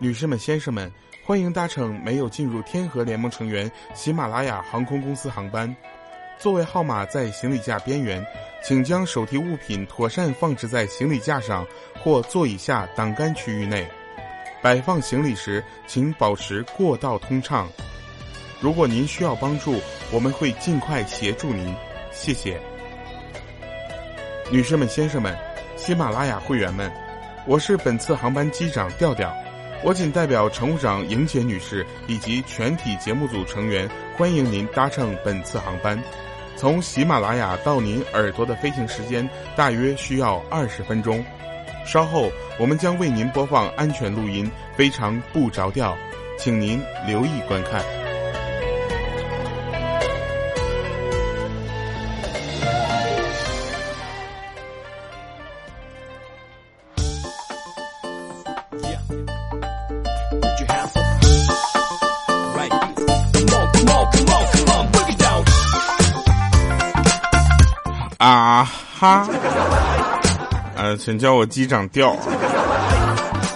女士们、先生们，欢迎搭乘没有进入天河联盟成员喜马拉雅航空公司航班。座位号码在行李架边缘，请将手提物品妥善放置在行李架上或座椅下挡杆区域内。摆放行李时，请保持过道通畅。如果您需要帮助，我们会尽快协助您。谢谢。女士们、先生们，喜马拉雅会员们，我是本次航班机长调调。我仅代表乘务长莹姐女士以及全体节目组成员，欢迎您搭乘本次航班。从喜马拉雅到您耳朵的飞行时间大约需要二十分钟。稍后我们将为您播放安全录音，非常不着调，请您留意观看。哈，呃，请叫我机长调。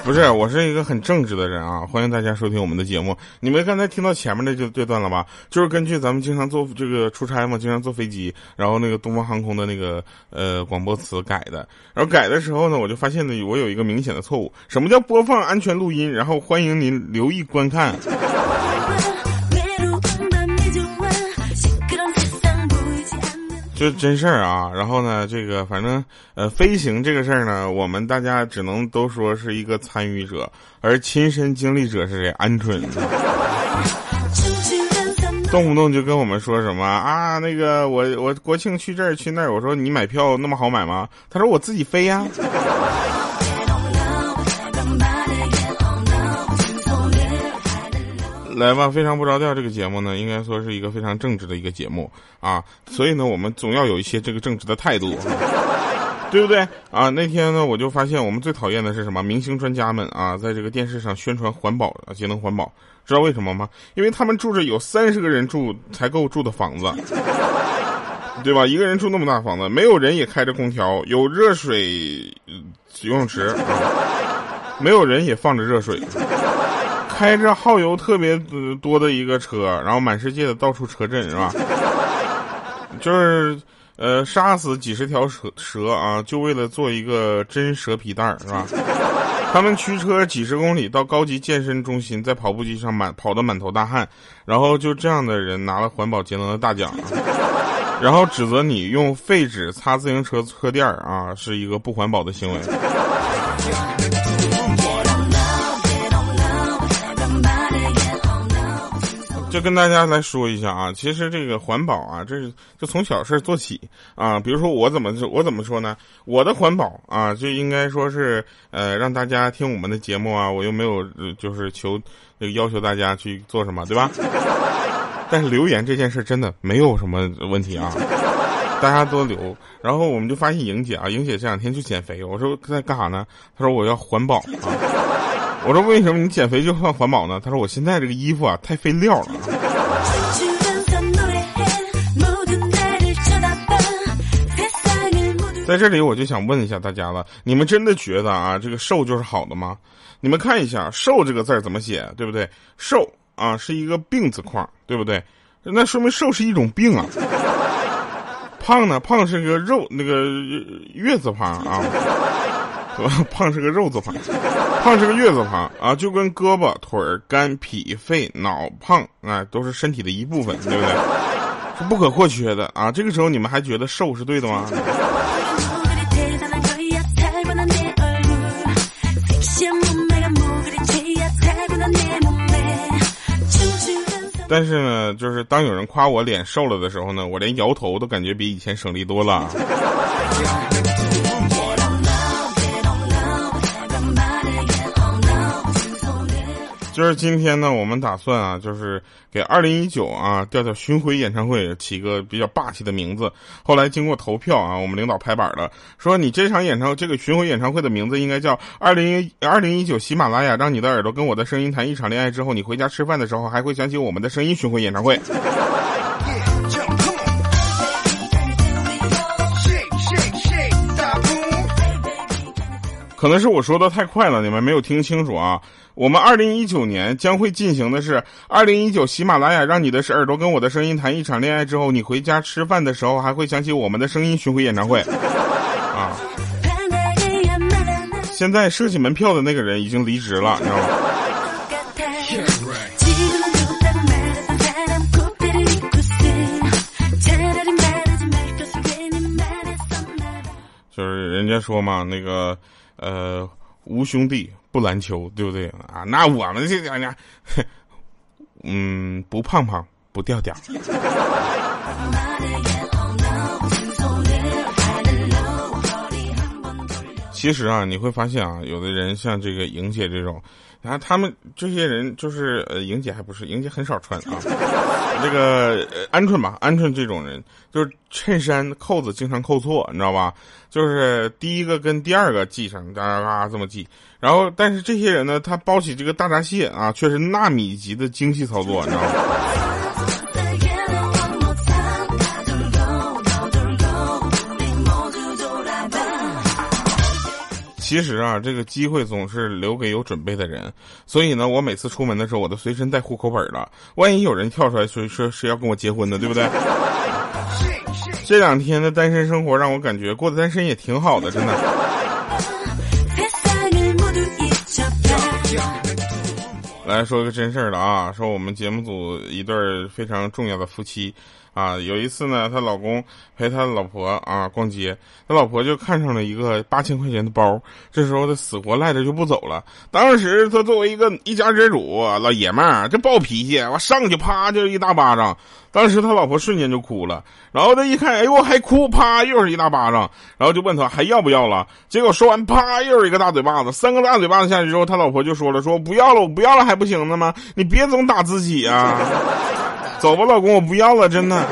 不是，我是一个很正直的人啊！欢迎大家收听我们的节目。你们刚才听到前面的就这段了吧？就是根据咱们经常坐这个出差嘛，经常坐飞机，然后那个东方航空的那个呃广播词改的。然后改的时候呢，我就发现呢，我有一个明显的错误。什么叫播放安全录音？然后欢迎您留意观看。就真事儿啊，然后呢，这个反正呃，飞行这个事儿呢，我们大家只能都说是一个参与者，而亲身经历者是谁？鹌鹑，动不动就跟我们说什么啊，那个我我国庆去这儿去那儿，我说你买票那么好买吗？他说我自己飞呀。来吧，非常不着调。这个节目呢，应该说是一个非常正直的一个节目啊，所以呢，我们总要有一些这个正直的态度，对不对啊？那天呢，我就发现我们最讨厌的是什么？明星专家们啊，在这个电视上宣传环保，节能环保，知道为什么吗？因为他们住着有三十个人住才够住的房子，对吧？一个人住那么大房子，没有人也开着空调，有热水游泳池，没有人也放着热水。开着耗油特别多的一个车，然后满世界的到处车震是吧？就是呃杀死几十条蛇蛇啊，就为了做一个真蛇皮袋是吧？他们驱车几十公里到高级健身中心，在跑步机上满跑得满头大汗，然后就这样的人拿了环保节能的大奖，然后指责你用废纸擦自行车车垫啊，是一个不环保的行为。就跟大家来说一下啊，其实这个环保啊，这是就从小事做起啊。比如说我怎么我怎么说呢？我的环保啊，就应该说是呃，让大家听我们的节目啊，我又没有就是求要求大家去做什么，对吧？但是留言这件事真的没有什么问题啊，大家多留。然后我们就发现莹姐啊，莹姐这两天去减肥，我说在干啥呢？她说我要环保啊。我说为什么你减肥就算环保呢？他说我现在这个衣服啊太费料了。在这里我就想问一下大家了，你们真的觉得啊这个瘦就是好的吗？你们看一下“瘦”这个字怎么写，对不对？瘦啊是一个病字框，对不对？那说明瘦是一种病啊。胖呢？胖是个肉那个月字旁啊。胖是个肉字旁，胖是个月字旁啊，就跟胳膊、腿、肝、脾、肺、脑胖啊，都是身体的一部分，对不对？是不可或缺的啊。这个时候你们还觉得瘦是对的吗？但是呢，就是当有人夸我脸瘦了的时候呢，我连摇头都感觉比以前省力多了。就是今天呢，我们打算啊，就是给二零一九啊调调巡回演唱会起个比较霸气的名字。后来经过投票啊，我们领导拍板了，说你这场演唱这个巡回演唱会的名字应该叫二零二零一九喜马拉雅，让你的耳朵跟我的声音谈一场恋爱之后，你回家吃饭的时候还会想起我们的声音巡回演唱会。可能是我说的太快了，你们没有听清楚啊。我们二零一九年将会进行的是二零一九喜马拉雅让你的耳朵跟我的声音谈一场恋爱之后，你回家吃饭的时候还会想起我们的声音巡回演唱会 啊。现在设计门票的那个人已经离职了，你知道吗？就是人家说嘛，那个呃，无兄弟不篮球，对不对啊？那我们这家家，嗯，不胖胖不掉掉。其实啊，你会发现啊，有的人像这个莹姐这种，然后他们这些人就是呃，莹姐还不是，莹姐很少穿啊。这个鹌鹑吧，鹌鹑这种人就是衬衫扣子经常扣错，你知道吧？就是第一个跟第二个系上，嘎嘎这么系。然后，但是这些人呢，他包起这个大闸蟹啊，却是纳米级的精细操作，你知道吗？其实啊，这个机会总是留给有准备的人，所以呢，我每次出门的时候，我都随身带户口本了。万一有人跳出来说说是要跟我结婚的，对不对？这两天的单身生活让我感觉过的单身也挺好的，真的。来说个真事儿了啊，说我们节目组一对非常重要的夫妻。啊，有一次呢，她老公陪他老婆啊逛街，他老婆就看上了一个八千块钱的包，这时候他死活赖着就不走了。当时他作为一个一家之主，老爷们儿这暴脾气，我上去啪就一大巴掌。当时他老婆瞬间就哭了，然后他一看，哎呦还哭，啪又是一大巴掌，然后就问他还要不要了。结果说完，啪又是一个大嘴巴子，三个大嘴巴子下去之后，他老婆就说了，说不要了，我不要了还不行呢吗？你别总打自己啊。走吧，老公，我不要了，真的。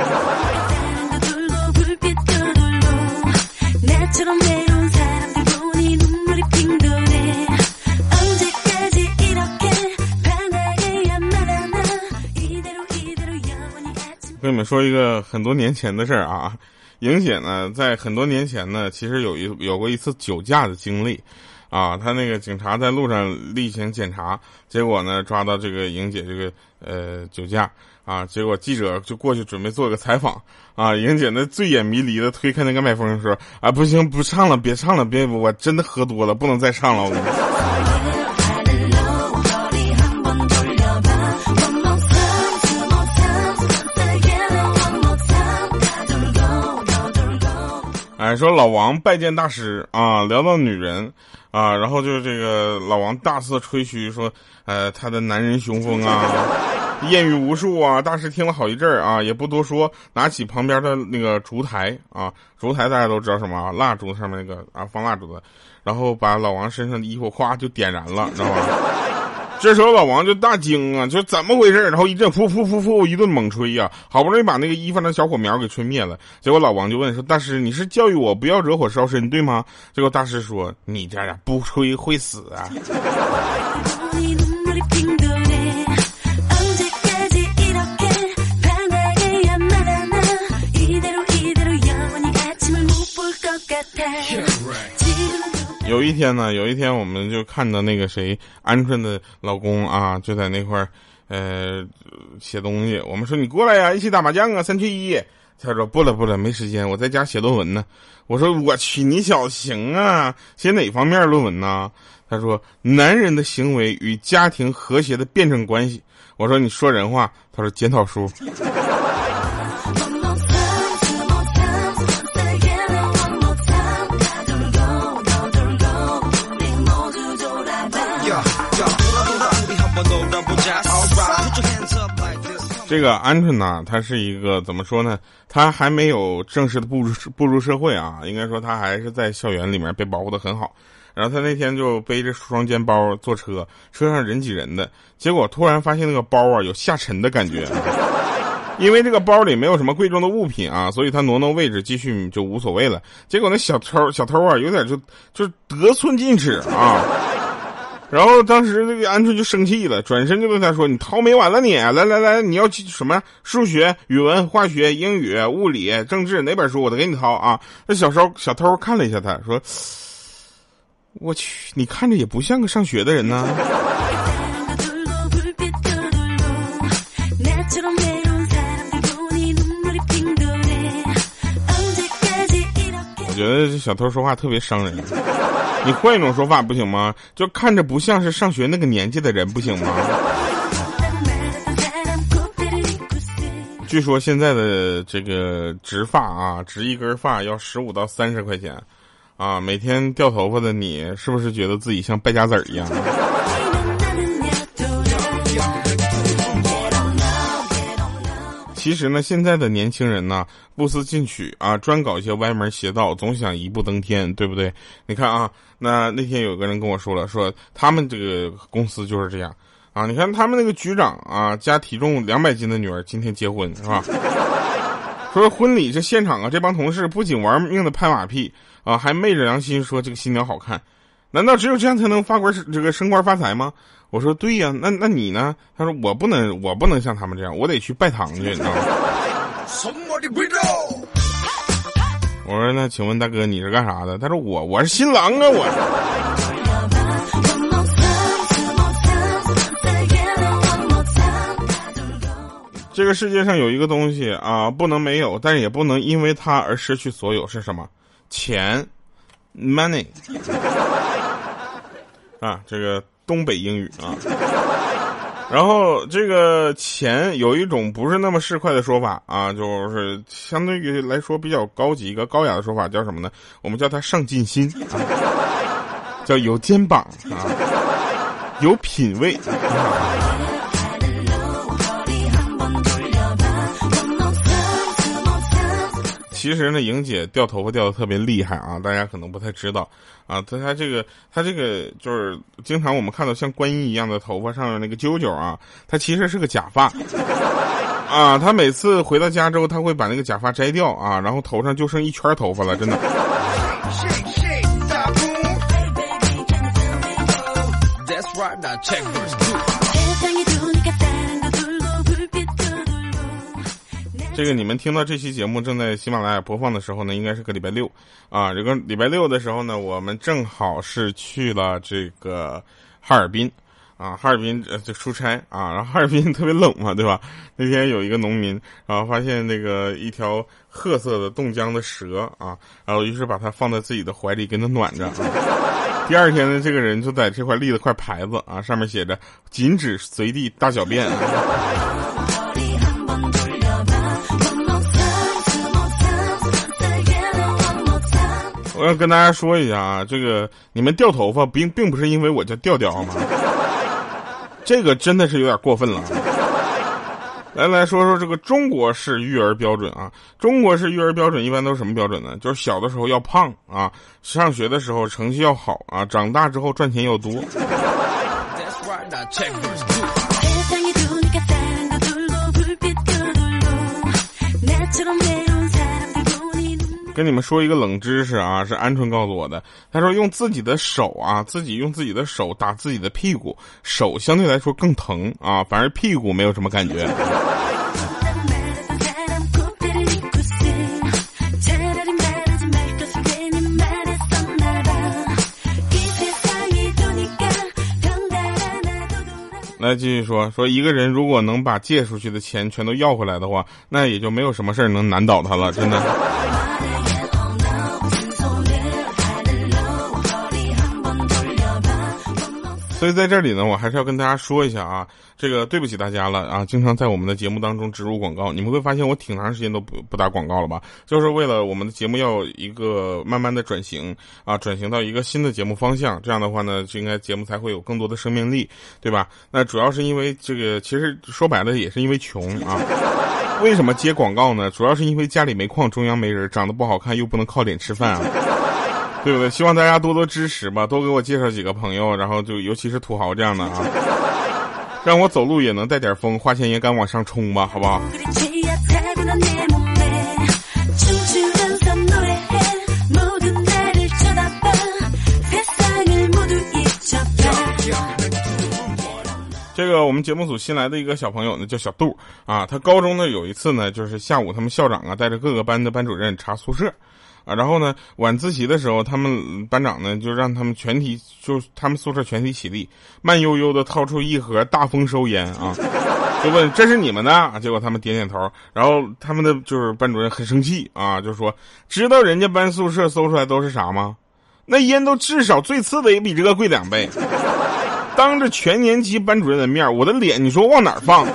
跟你们说一个很多年前的事儿啊，莹姐呢，在很多年前呢，其实有一有过一次酒驾的经历，啊，她那个警察在路上例行检查，结果呢抓到这个莹姐这个呃酒驾。啊！结果记者就过去准备做个采访，啊，莹姐那醉眼迷离的推开那个麦克风说：“啊，不行，不唱了，别唱了，别，我真的喝多了，不能再唱了。”我哎，说老王拜见大师啊，聊到女人啊，然后就是这个老王大肆吹嘘说，呃，他的男人雄风啊。艳遇无数啊！大师听了好一阵儿啊，也不多说，拿起旁边的那个烛台啊，烛台大家都知道什么啊？蜡烛上面那个啊，放蜡烛的，然后把老王身上的衣服咵就点燃了，知道吧？这时候老王就大惊啊，就怎么回事？然后一阵噗噗噗噗一顿猛吹呀，好不容易把那个衣服的小火苗给吹灭了。结果老王就问说：“大师，你是教育我不要惹火烧身，对吗？”结果大师说：“你这样不吹会死啊。”有一天呢，有一天我们就看到那个谁，鹌鹑的老公啊，就在那块儿，呃，写东西。我们说你过来呀，一起打麻将啊，三缺一。他说不了不了，没时间，我在家写论文呢。我说我去，你小行啊，写哪方面论文呢？他说男人的行为与家庭和谐的辩证关系。我说你说人话。他说检讨书。这个鹌鹑呢，他是一个怎么说呢？他还没有正式的步入步入社会啊，应该说他还是在校园里面被保护的很好。然后他那天就背着双肩包坐车，车上人挤人的，结果突然发现那个包啊有下沉的感觉，因为这个包里没有什么贵重的物品啊，所以他挪挪位置继续就无所谓了。结果那小偷小偷啊有点就就得寸进尺啊。然后当时那个鹌鹑就生气了转身就跟他说你掏没完了你来来来你要去什么？数学语文化学英语物理政治哪本书我都给你掏啊。那小时候小偷看了一下他说我去你看着也不像个上学的人呢我觉得这小偷说话特别伤人。你换一种说法不行吗？就看着不像是上学那个年纪的人，不行吗？据说现在的这个植发啊，植一根发要十五到三十块钱，啊，每天掉头发的你，是不是觉得自己像败家子儿一样？其实呢，现在的年轻人呢，不思进取啊，专搞一些歪门邪道，总想一步登天，对不对？你看啊，那那天有个人跟我说了，说他们这个公司就是这样。啊，你看他们那个局长啊，加体重两百斤的女儿今天结婚是吧？说婚礼这现场啊，这帮同事不仅玩命的拍马屁啊，还昧着良心说这个新娘好看。难道只有这样才能发官这个升官发财吗？我说对呀，那那你呢？他说我不能，我不能像他们这样，我得去拜堂去，你知道吗？我说那请问大哥你是干啥的？他说我我是新郎啊我。这个世界上有一个东西啊，不能没有，但是也不能因为它而失去所有，是什么？钱，money。啊，这个东北英语啊。然后这个钱有一种不是那么市侩的说法啊，就是相对于来说比较高级、一个高雅的说法，叫什么呢？我们叫它上进心，啊、叫有肩膀啊，有品位。其实呢，莹姐掉头发掉的特别厉害啊，大家可能不太知道啊。她她这个她这个就是经常我们看到像观音一样的头发上面那个揪揪啊，它其实是个假发 啊。她每次回到家之后，她会把那个假发摘掉啊，然后头上就剩一圈头发了，真的。这个你们听到这期节目正在喜马拉雅播放的时候呢，应该是个礼拜六，啊，这个礼拜六的时候呢，我们正好是去了这个哈尔滨，啊，哈尔滨呃就出差啊，然后哈尔滨 特别冷嘛，对吧？那天有一个农民，然后发现那个一条褐色的冻僵的蛇啊，然后于是把它放在自己的怀里给它暖着。第二天呢，这个人就在这块立了块牌子啊，上面写着禁止随地大小便。我要跟大家说一下啊，这个你们掉头发并并不是因为我叫调调好吗？这个真的是有点过分了。来来说说这个中国式育儿标准啊，中国式育儿标准一般都是什么标准呢？就是小的时候要胖啊，上学的时候成绩要好啊，长大之后赚钱要多。跟你们说一个冷知识啊，是鹌鹑告诉我的。他说用自己的手啊，自己用自己的手打自己的屁股，手相对来说更疼啊，反而屁股没有什么感觉。来继续说说，一个人如果能把借出去的钱全都要回来的话，那也就没有什么事儿能难倒他了，真的。所以在这里呢，我还是要跟大家说一下啊，这个对不起大家了啊，经常在我们的节目当中植入广告，你们会发现我挺长时间都不不打广告了吧？就是为了我们的节目要一个慢慢的转型啊，转型到一个新的节目方向，这样的话呢，就应该节目才会有更多的生命力，对吧？那主要是因为这个，其实说白了也是因为穷啊。为什么接广告呢？主要是因为家里没矿，中央没人，长得不好看，又不能靠脸吃饭啊。对不对？希望大家多多支持吧，多给我介绍几个朋友，然后就尤其是土豪这样的啊，让我走路也能带点风，花钱也敢往上冲吧，好不好？这个我们节目组新来的一个小朋友呢，叫小杜啊，他高中呢有一次呢，就是下午他们校长啊带着各个班的班主任查宿舍。啊，然后呢，晚自习的时候，他们班长呢就让他们全体，就他们宿舍全体起立，慢悠悠的掏出一盒大丰收烟啊，就问这是你们的，结果他们点点头，然后他们的就是班主任很生气啊，就说知道人家班宿舍搜出来都是啥吗？那烟都至少最次的也比这个贵两倍。当着全年级班主任的面，我的脸你说往哪儿放？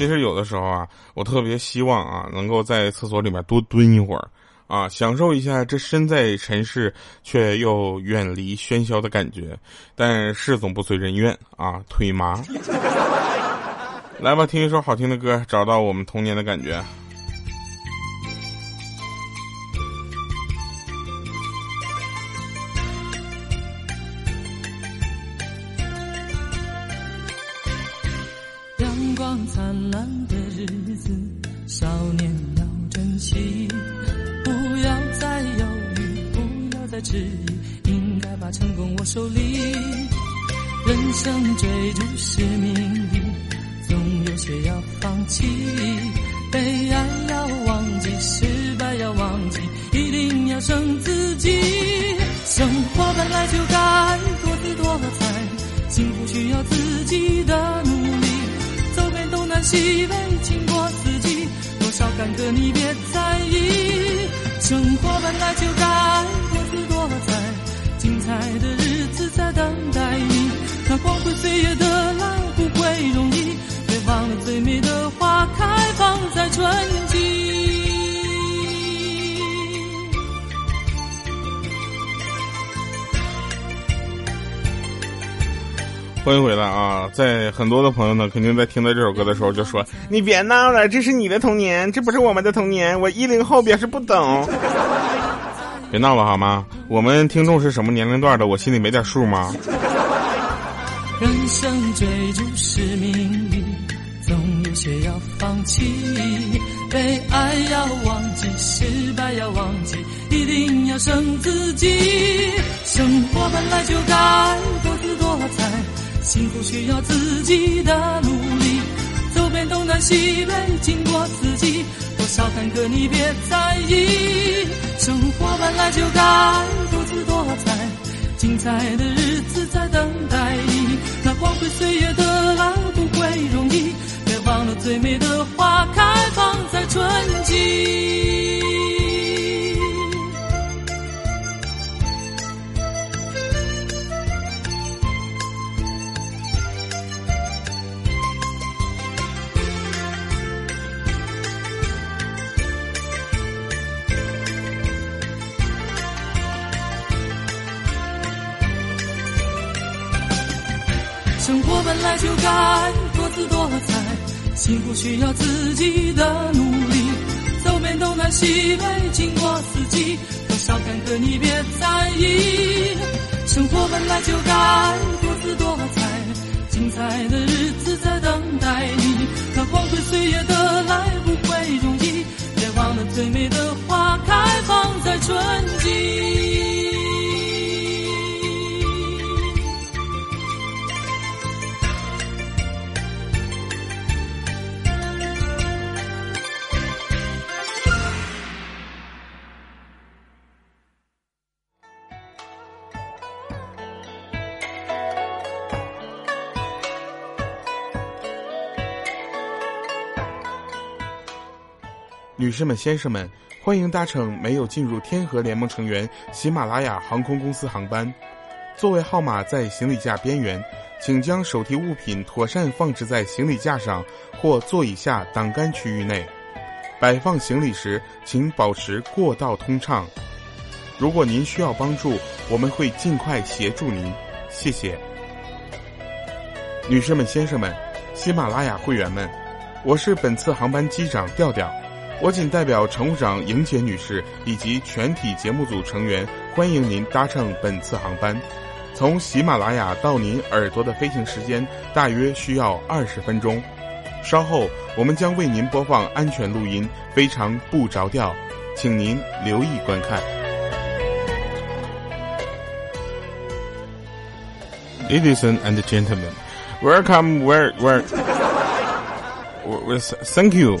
其实有的时候啊，我特别希望啊，能够在厕所里面多蹲一会儿，啊，享受一下这身在尘世却又远离喧嚣的感觉。但事总不随人愿啊，腿麻。来吧，听一首好听的歌，找到我们童年的感觉。细微经过四季，多少坎坷你别在意。生活本来就该多姿多彩，精彩的日子在等待你。那光辉岁月的来不会容易，别忘了最美的花开放在春季。欢迎回来啊！在很多的朋友呢，肯定在听到这首歌的时候就说：“你别闹了，这是你的童年，这不是我们的童年。”我一零后表示不懂。别闹了好吗？我们听众是什么年龄段的？我心里没点数吗？人生追逐是命运，总有些要放弃。被爱要忘记，失败要忘记，一定要胜自己。生活本来就该多姿多彩。幸福需要自己的努力，走遍东南西北，经过四季，多少坎坷你别在意。生活本来就该多姿多彩，精彩的日子在等待你。那光辉岁月的来不会容易，别忘了最美的花开放在春季。本来就该多姿多彩，幸福需要自己的努力。走遍东南西北，经过四季，多少坎坷你别在意。生活本来就该多姿多彩，精彩的日子在等待你。那光辉岁月的来不会容易，别忘了最美的花开放在春女士们、先生们，欢迎搭乘没有进入天河联盟成员喜马拉雅航空公司航班。座位号码在行李架边缘，请将手提物品妥善放置在行李架上或座椅下挡杆区域内。摆放行李时，请保持过道通畅。如果您需要帮助，我们会尽快协助您。谢谢。女士们、先生们，喜马拉雅会员们，我是本次航班机长调调。我仅代表乘务长莹姐女士以及全体节目组成员，欢迎您搭乘本次航班。从喜马拉雅到您耳朵的飞行时间大约需要二十分钟。稍后我们将为您播放安全录音，非常不着调，请您留意观看。Ladies and gentlemen, welcome, where, where, thank you.